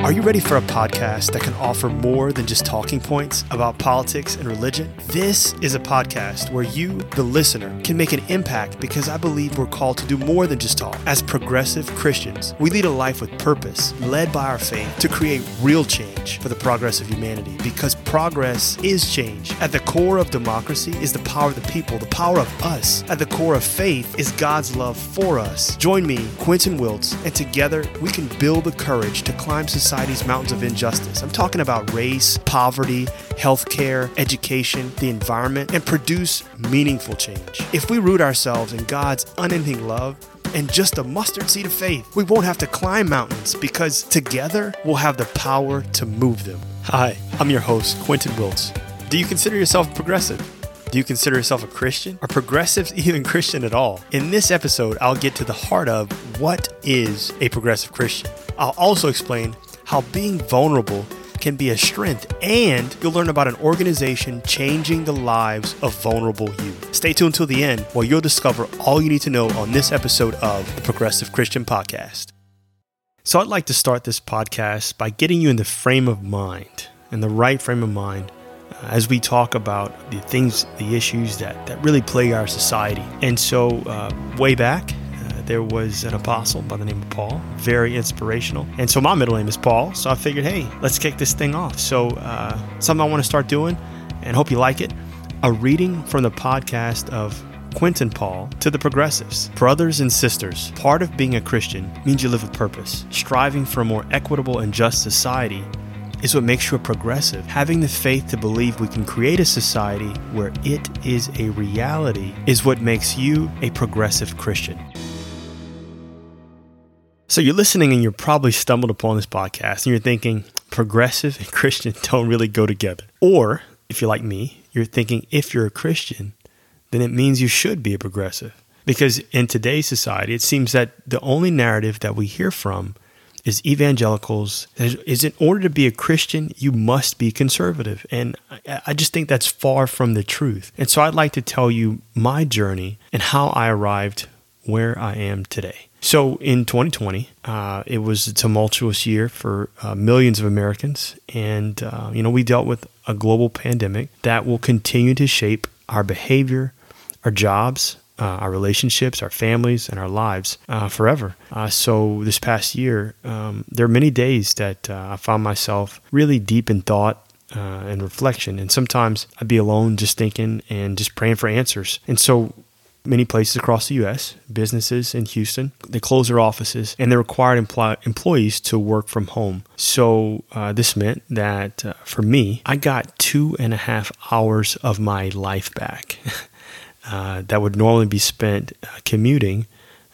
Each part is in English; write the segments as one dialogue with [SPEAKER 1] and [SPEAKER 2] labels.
[SPEAKER 1] Are you ready for a podcast that can offer more than just talking points about politics and religion? This is a podcast where you, the listener, can make an impact because I believe we're called to do more than just talk. As progressive Christians, we lead a life with purpose, led by our faith to create real change for the progress of humanity because progress is change. At the core of democracy is the power of the people, the power of us. At the core of faith is God's love for us. Join me, Quentin Wiltz, and together we can build the courage to climb society's mountains of injustice. I'm talking about race, poverty, healthcare, education, the environment, and produce meaningful change. If we root ourselves in God's unending love, and just a mustard seed of faith. We won't have to climb mountains because together we'll have the power to move them. Hi, I'm your host, Quentin Wiltz. Do you consider yourself progressive? Do you consider yourself a Christian? Are progressives even Christian at all? In this episode, I'll get to the heart of what is a progressive Christian. I'll also explain how being vulnerable can be a strength, and you'll learn about an organization changing the lives of vulnerable youth. Stay tuned till the end where you'll discover all you need to know on this episode of the Progressive Christian Podcast. So, I'd like to start this podcast by getting you in the frame of mind, in the right frame of mind, uh, as we talk about the things, the issues that, that really plague our society. And so, uh, way back, there was an apostle by the name of Paul, very inspirational. And so my middle name is Paul. So I figured, hey, let's kick this thing off. So uh, something I want to start doing and hope you like it a reading from the podcast of Quentin Paul to the progressives. Brothers and sisters, part of being a Christian means you live with purpose. Striving for a more equitable and just society is what makes you a progressive. Having the faith to believe we can create a society where it is a reality is what makes you a progressive Christian. So you're listening and you're probably stumbled upon this podcast and you're thinking progressive and Christian don't really go together. Or if you're like me, you're thinking if you're a Christian, then it means you should be a progressive. Because in today's society, it seems that the only narrative that we hear from is evangelicals is in order to be a Christian, you must be conservative. And I just think that's far from the truth. And so I'd like to tell you my journey and how I arrived where I am today. So in 2020, uh, it was a tumultuous year for uh, millions of Americans. And, uh, you know, we dealt with a global pandemic that will continue to shape our behavior, our jobs, uh, our relationships, our families, and our lives uh, forever. Uh, so this past year, um, there are many days that I found myself really deep in thought uh, and reflection. And sometimes I'd be alone just thinking and just praying for answers. And so many places across the U.S., businesses in Houston, they closed their offices and they required empl- employees to work from home. So uh, this meant that uh, for me, I got two and a half hours of my life back uh, that would normally be spent uh, commuting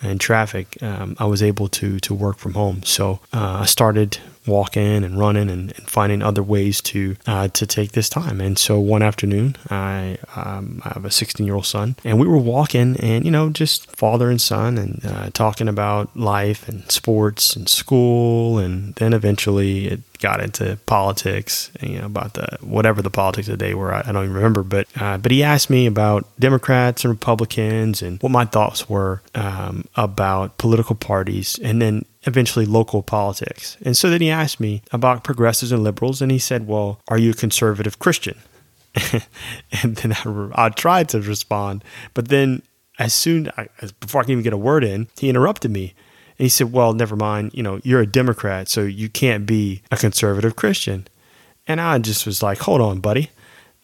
[SPEAKER 1] and traffic. Um, I was able to to work from home. So uh, I started walking and running and, and finding other ways to uh, to take this time. And so one afternoon, I, um, I have a 16 year old son, and we were walking and you know just father and son and uh, talking about life and sports and school, and then eventually it got into politics, you know, about the whatever the politics of the day were. I, I don't even remember, but uh, but he asked me about Democrats and Republicans and what my thoughts were um, about political parties, and then eventually local politics. And so then he asked me about progressives and liberals, and he said, "Well, are you a conservative Christian?" and then I, I, tried to respond, but then as soon as before I can even get a word in, he interrupted me and he said, Well, never mind, you know, you're a Democrat, so you can't be a conservative Christian. And I just was like, Hold on, buddy.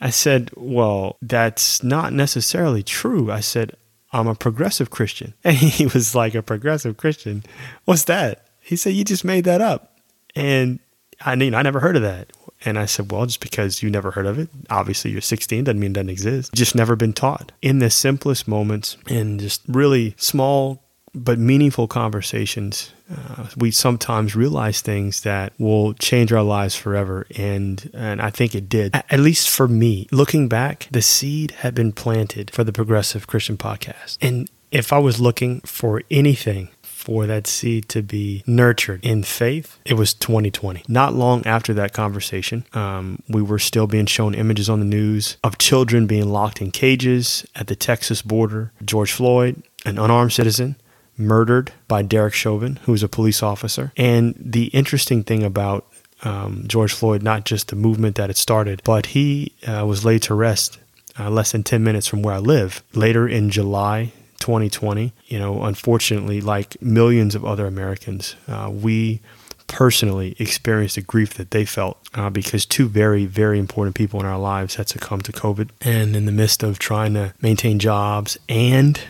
[SPEAKER 1] I said, Well, that's not necessarily true. I said, I'm a progressive Christian. And he was like, A progressive Christian? What's that? He said, You just made that up. And I mean, I never heard of that. And I said, Well, just because you never heard of it, obviously you're 16, doesn't mean it doesn't exist. Just never been taught. In the simplest moments, in just really small but meaningful conversations, uh, we sometimes realize things that will change our lives forever. And, and I think it did. At least for me, looking back, the seed had been planted for the Progressive Christian podcast. And if I was looking for anything for that seed to be nurtured in faith, it was 2020. Not long after that conversation, um, we were still being shown images on the news of children being locked in cages at the Texas border. George Floyd, an unarmed citizen, murdered by Derek Chauvin, who was a police officer. And the interesting thing about um, George Floyd, not just the movement that it started, but he uh, was laid to rest uh, less than 10 minutes from where I live. Later in July 2020, you know, unfortunately, like millions of other Americans, uh, we personally experienced the grief that they felt uh, because two very, very important people in our lives had succumbed to COVID. And in the midst of trying to maintain jobs and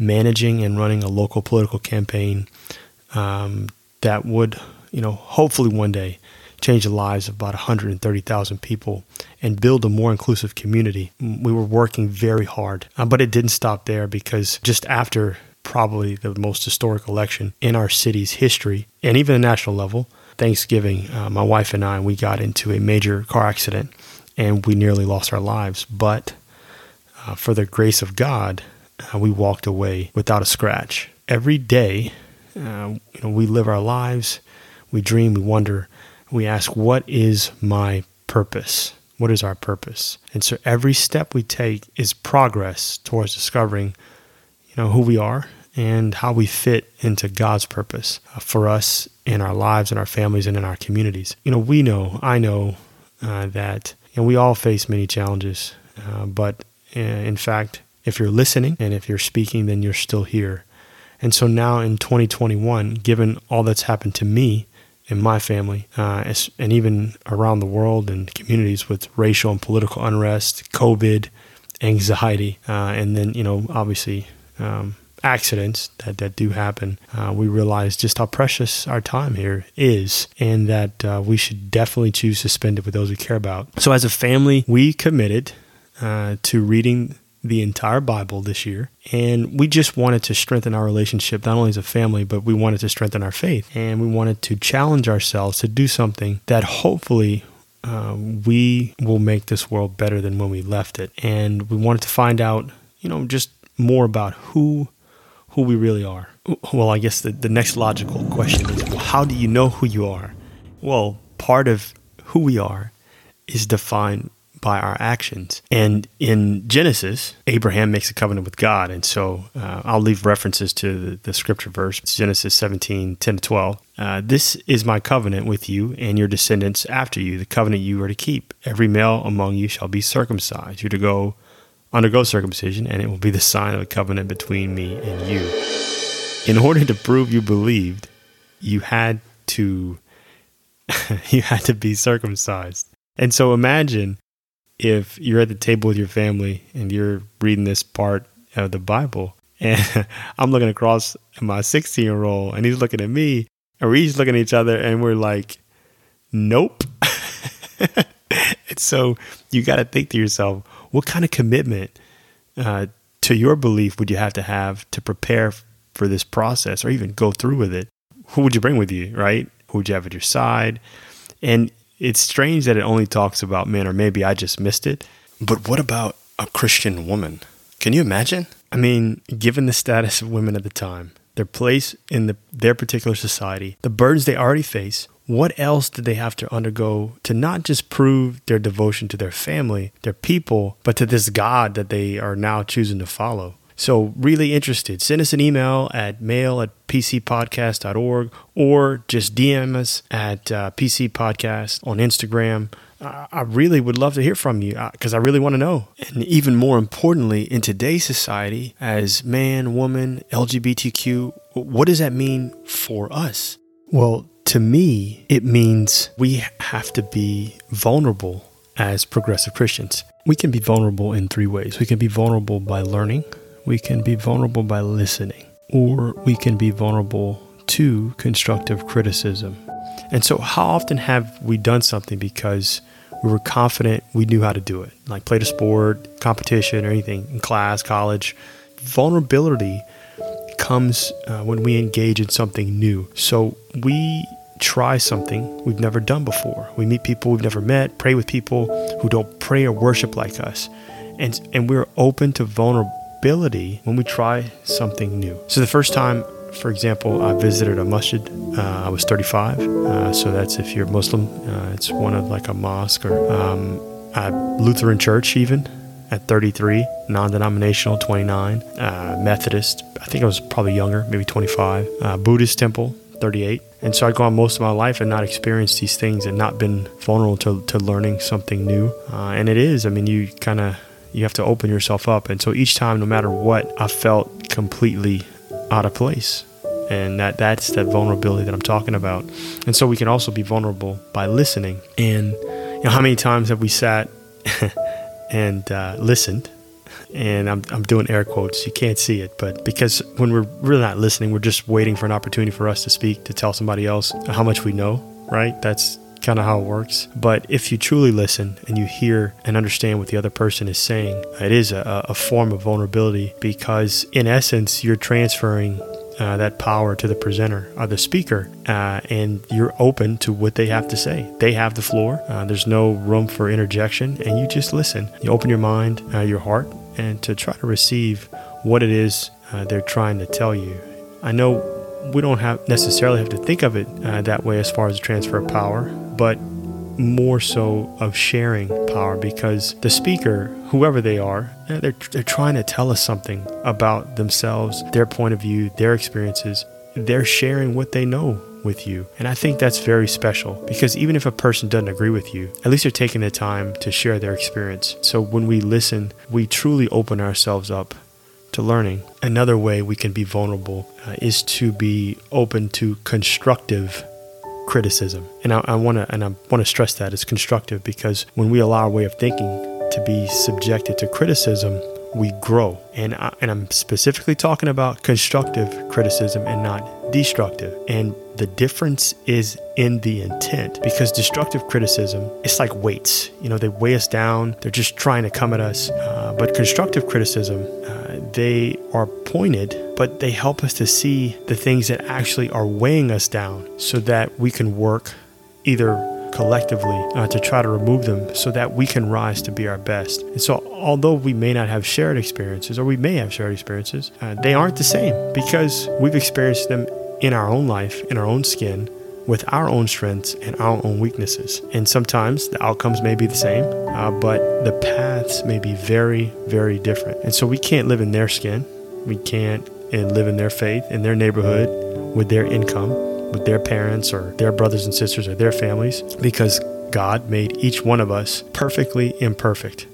[SPEAKER 1] managing and running a local political campaign um, that would, you know, hopefully one day change the lives of about 130,000 people and build a more inclusive community. We were working very hard, uh, but it didn't stop there because just after probably the most historic election in our city's history and even the national level, Thanksgiving, uh, my wife and I, we got into a major car accident and we nearly lost our lives. But uh, for the grace of God, uh, we walked away without a scratch. Every day, uh, you know, we live our lives, we dream, we wonder, we ask, what is my purpose? What is our purpose? And so every step we take is progress towards discovering, you know, who we are and how we fit into God's purpose uh, for us in our lives and our families and in our communities. You know, we know, I know uh, that, and we all face many challenges, uh, but uh, in fact, if you're listening and if you're speaking, then you're still here. And so now in 2021, given all that's happened to me in my family, uh, and even around the world and communities with racial and political unrest, COVID, anxiety, uh, and then, you know, obviously um, accidents that, that do happen, uh, we realize just how precious our time here is and that uh, we should definitely choose to spend it with those we care about. So, as a family, we committed uh, to reading the entire Bible this year. And we just wanted to strengthen our relationship, not only as a family, but we wanted to strengthen our faith. And we wanted to challenge ourselves to do something that hopefully uh, we will make this world better than when we left it. And we wanted to find out, you know, just more about who who we really are. Well, I guess the, the next logical question is well, how do you know who you are? Well, part of who we are is defined by our actions. And in Genesis, Abraham makes a covenant with God. And so uh, I'll leave references to the, the, scripture verse, it's Genesis 17, 10 to 12. Uh, this is my covenant with you and your descendants after you, the covenant you are to keep. Every male among you shall be circumcised. You're to go undergo circumcision, and it will be the sign of a covenant between me and you. In order to prove you believed, you had to you had to be circumcised. And so imagine if you're at the table with your family and you're reading this part of the Bible, and I'm looking across at my 16 year old, and he's looking at me, and we're each looking at each other, and we're like, nope. and so you got to think to yourself, what kind of commitment uh, to your belief would you have to have to prepare for this process or even go through with it? Who would you bring with you, right? Who would you have at your side? And it's strange that it only talks about men, or maybe I just missed it. But what about a Christian woman? Can you imagine? I mean, given the status of women at the time, their place in the, their particular society, the burdens they already face, what else did they have to undergo to not just prove their devotion to their family, their people, but to this God that they are now choosing to follow? So, really interested, send us an email at mail at pcpodcast.org or just DM us at uh, pcpodcast on Instagram. I really would love to hear from you because uh, I really want to know. And even more importantly, in today's society, as man, woman, LGBTQ, what does that mean for us? Well, to me, it means we have to be vulnerable as progressive Christians. We can be vulnerable in three ways. We can be vulnerable by learning, we can be vulnerable by listening, or we can be vulnerable to constructive criticism. And so, how often have we done something because we were confident we knew how to do it, like played a sport, competition, or anything in class, college? Vulnerability comes uh, when we engage in something new. So, we try something we've never done before. We meet people we've never met, pray with people who don't pray or worship like us. And, and we're open to vulnerability ability when we try something new. So the first time, for example, I visited a masjid, uh, I was 35. Uh, so that's if you're Muslim, uh, it's one of like a mosque or um, a Lutheran church even. at 33, non denominational 29, uh, Methodist, I think I was probably younger, maybe 25, uh, Buddhist temple 38. And so I'd gone most of my life and not experienced these things and not been vulnerable to, to learning something new. Uh, and it is, I mean, you kind of, you have to open yourself up. And so each time, no matter what, I felt completely out of place. And that, that's that vulnerability that I'm talking about. And so we can also be vulnerable by listening. And you know, how many times have we sat and uh, listened and I'm, I'm doing air quotes. You can't see it, but because when we're really not listening, we're just waiting for an opportunity for us to speak, to tell somebody else how much we know, right? That's kind of how it works. But if you truly listen and you hear and understand what the other person is saying, it is a, a form of vulnerability because, in essence, you're transferring uh, that power to the presenter or the speaker, uh, and you're open to what they have to say. They have the floor. Uh, there's no room for interjection, and you just listen. You open your mind, uh, your heart, and to try to receive what it is uh, they're trying to tell you. I know we don't have necessarily have to think of it uh, that way as far as the transfer of power, but more so of sharing power because the speaker, whoever they are, eh, they're, they're trying to tell us something about themselves, their point of view, their experiences. They're sharing what they know with you. And I think that's very special because even if a person doesn't agree with you, at least they're taking the time to share their experience. So when we listen, we truly open ourselves up to learning. Another way we can be vulnerable uh, is to be open to constructive criticism. And I, I want to and I want to stress that it's constructive because when we allow our way of thinking to be subjected to criticism, we grow. And, I, and I'm specifically talking about constructive criticism and not destructive. And the difference is in the intent because destructive criticism, it's like weights. You know, they weigh us down, they're just trying to come at us. Uh, but constructive criticism, they are pointed, but they help us to see the things that actually are weighing us down so that we can work either collectively uh, to try to remove them so that we can rise to be our best. And so, although we may not have shared experiences, or we may have shared experiences, uh, they aren't the same because we've experienced them in our own life, in our own skin, with our own strengths and our own weaknesses. And sometimes the outcomes may be the same, uh, but the paths may be very, very different. And so we can't live in their skin. We can't and live in their faith, in their neighborhood, with their income with their parents or their brothers and sisters or their families because God made each one of us perfectly imperfect.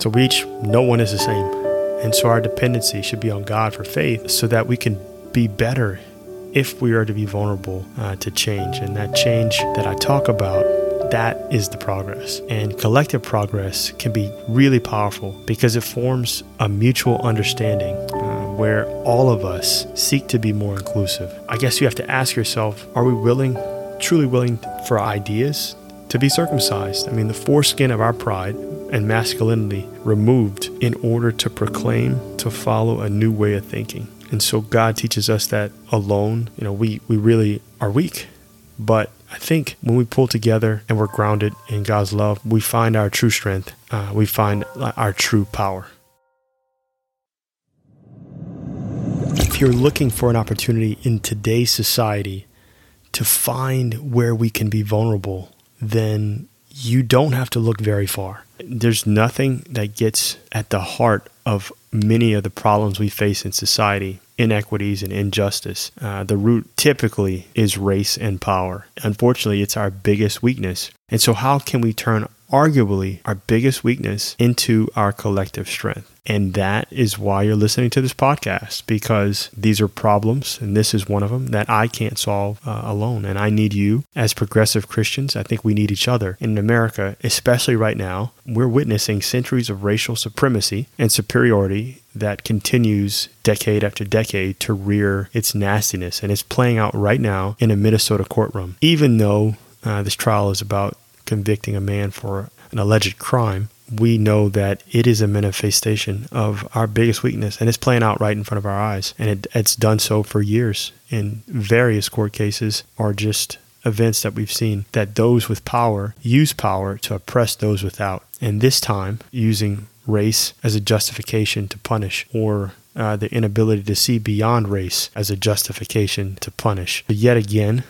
[SPEAKER 1] So we each, no one is the same. And so our dependency should be on God for faith so that we can be better if we are to be vulnerable uh, to change. And that change that I talk about, that is the progress. And collective progress can be really powerful because it forms a mutual understanding where all of us seek to be more inclusive. I guess you have to ask yourself are we willing, truly willing for ideas to be circumcised? I mean, the foreskin of our pride and masculinity removed in order to proclaim, to follow a new way of thinking. And so God teaches us that alone, you know, we, we really are weak. But I think when we pull together and we're grounded in God's love, we find our true strength. Uh, we find our true power. if you're looking for an opportunity in today's society to find where we can be vulnerable, then you don't have to look very far. There's nothing that gets at the heart of many of the problems we face in society inequities and injustice. Uh, the root typically is race and power. Unfortunately, it's our biggest weakness. And so, how can we turn arguably our biggest weakness into our collective strength? And that is why you're listening to this podcast because these are problems, and this is one of them that I can't solve uh, alone. And I need you as progressive Christians. I think we need each other. In America, especially right now, we're witnessing centuries of racial supremacy and superiority that continues decade after decade to rear its nastiness. And it's playing out right now in a Minnesota courtroom. Even though uh, this trial is about convicting a man for an alleged crime, we know that it is a manifestation of our biggest weakness and it's playing out right in front of our eyes. And it, it's done so for years in various court cases or just events that we've seen that those with power use power to oppress those without. And this time, using race as a justification to punish or uh, the inability to see beyond race as a justification to punish. But yet again,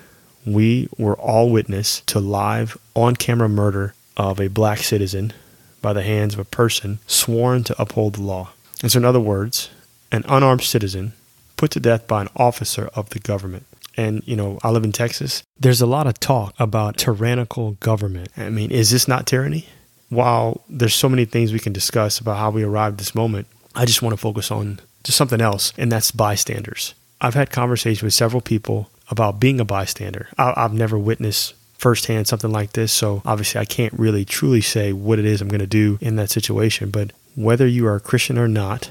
[SPEAKER 1] we were all witness to live on camera murder of a black citizen by the hands of a person sworn to uphold the law. And so, in other words, an unarmed citizen put to death by an officer of the government. And, you know, I live in Texas. There's a lot of talk about tyrannical government. I mean, is this not tyranny? While there's so many things we can discuss about how we arrived this moment, I just want to focus on just something else, and that's bystanders. I've had conversations with several people about being a bystander. I, have never witnessed firsthand something like this, so obviously I can't really truly say what it is I'm going to do in that situation. But whether you are a Christian or not,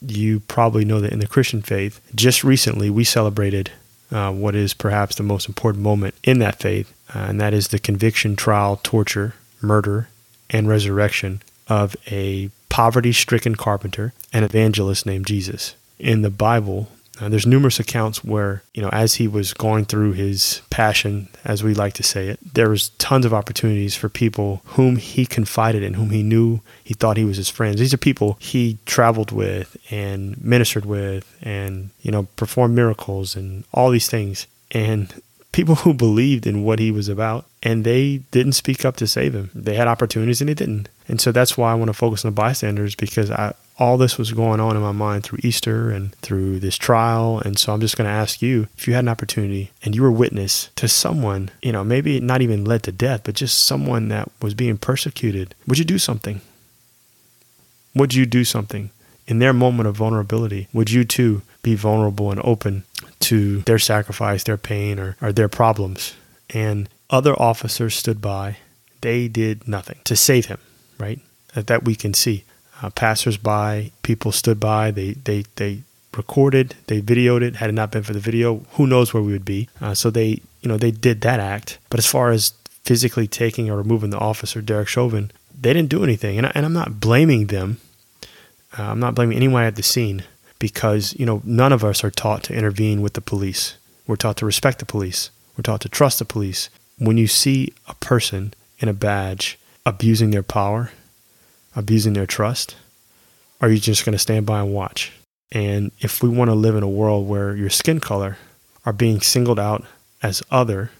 [SPEAKER 1] you probably know that in the Christian faith, just recently we celebrated uh, what is perhaps the most important moment in that faith, uh, and that is the conviction, trial, torture, murder, and resurrection of a poverty stricken carpenter an evangelist named Jesus. In the Bible, uh, there's numerous accounts where, you know, as he was going through his passion, as we like to say it, there was tons of opportunities for people whom he confided in, whom he knew he thought he was his friends. These are people he traveled with and ministered with and, you know, performed miracles and all these things. And people who believed in what he was about and they didn't speak up to save him. They had opportunities and they didn't. And so that's why I want to focus on the bystanders because I, all this was going on in my mind through Easter and through this trial. And so I'm just going to ask you if you had an opportunity and you were witness to someone, you know, maybe not even led to death, but just someone that was being persecuted, would you do something? Would you do something? In their moment of vulnerability, would you too be vulnerable and open to their sacrifice, their pain, or, or their problems? And other officers stood by. They did nothing to save him, right? That, that we can see uh, passersby, people stood by. They they they recorded, they videoed it. Had it not been for the video, who knows where we would be? Uh, so they you know they did that act. But as far as physically taking or removing the officer, Derek Chauvin, they didn't do anything. And, I, and I'm not blaming them. Uh, I'm not blaming anyone at the scene because you know none of us are taught to intervene with the police. We're taught to respect the police. We're taught to trust the police. When you see a person in a badge abusing their power abusing their trust? Are you just going to stand by and watch? And if we want to live in a world where your skin color are being singled out as other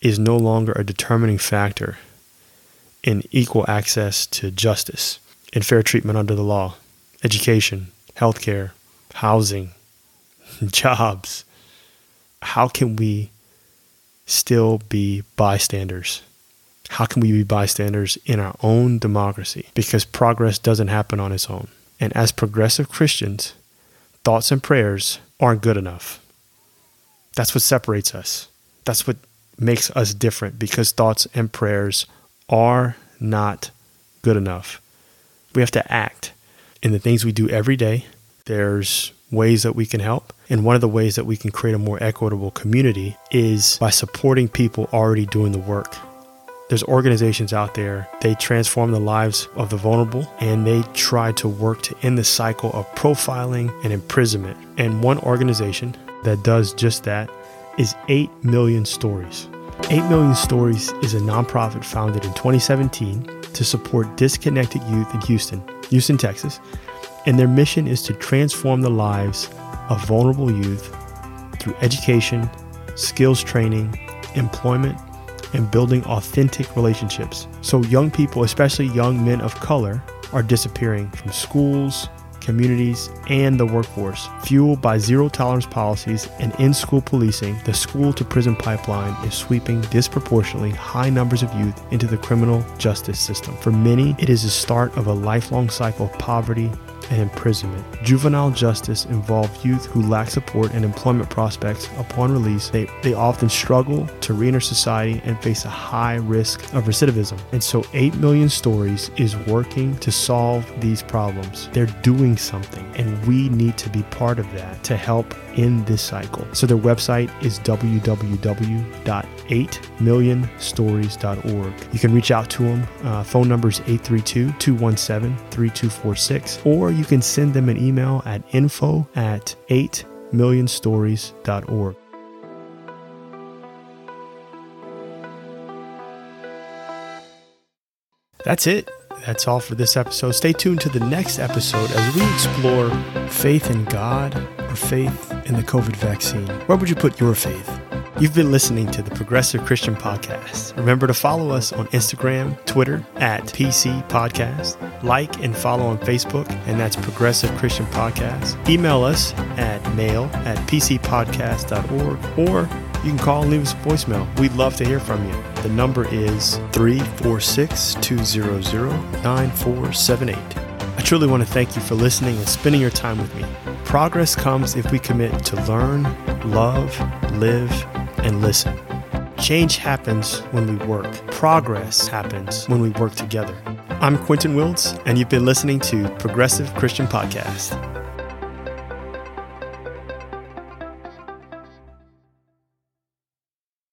[SPEAKER 1] is no longer a determining factor in equal access to justice and fair treatment under the law, education, healthcare, housing, jobs, how can we still be bystanders? How can we be bystanders in our own democracy? Because progress doesn't happen on its own. And as progressive Christians, thoughts and prayers aren't good enough. That's what separates us. That's what makes us different because thoughts and prayers are not good enough. We have to act in the things we do every day. There's ways that we can help. And one of the ways that we can create a more equitable community is by supporting people already doing the work. There's organizations out there, they transform the lives of the vulnerable and they try to work to end the cycle of profiling and imprisonment. And one organization that does just that is 8 Million Stories. 8 Million Stories is a nonprofit founded in 2017 to support disconnected youth in Houston, Houston, Texas. And their mission is to transform the lives of vulnerable youth through education, skills training, employment, and building authentic relationships. So, young people, especially young men of color, are disappearing from schools, communities, and the workforce. Fueled by zero tolerance policies and in school policing, the school to prison pipeline is sweeping disproportionately high numbers of youth into the criminal justice system. For many, it is the start of a lifelong cycle of poverty and imprisonment. Juvenile justice involves youth who lack support and employment prospects upon release. They, they often struggle to reenter society and face a high risk of recidivism. And so 8 Million Stories is working to solve these problems. They're doing something, and we need to be part of that to help in this cycle. So their website is www.8millionstories.org. You can reach out to them. Uh, phone number is 832 217 3246, or you can send them an email at info at 8millionstories.org. That's it. That's all for this episode. Stay tuned to the next episode as we explore faith in God or faith in the COVID vaccine. Where would you put your faith? You've been listening to the Progressive Christian Podcast. Remember to follow us on Instagram, Twitter at PC Podcast. Like and follow on Facebook, and that's Progressive Christian Podcast. Email us at mail at pcpodcast.org, or you can call and leave us a voicemail. We'd love to hear from you. The number is 346 200 9478. I truly want to thank you for listening and spending your time with me. Progress comes if we commit to learn, love, live, and listen. Change happens when we work. Progress happens when we work together. I'm Quentin Wiltz, and you've been listening to Progressive Christian Podcast.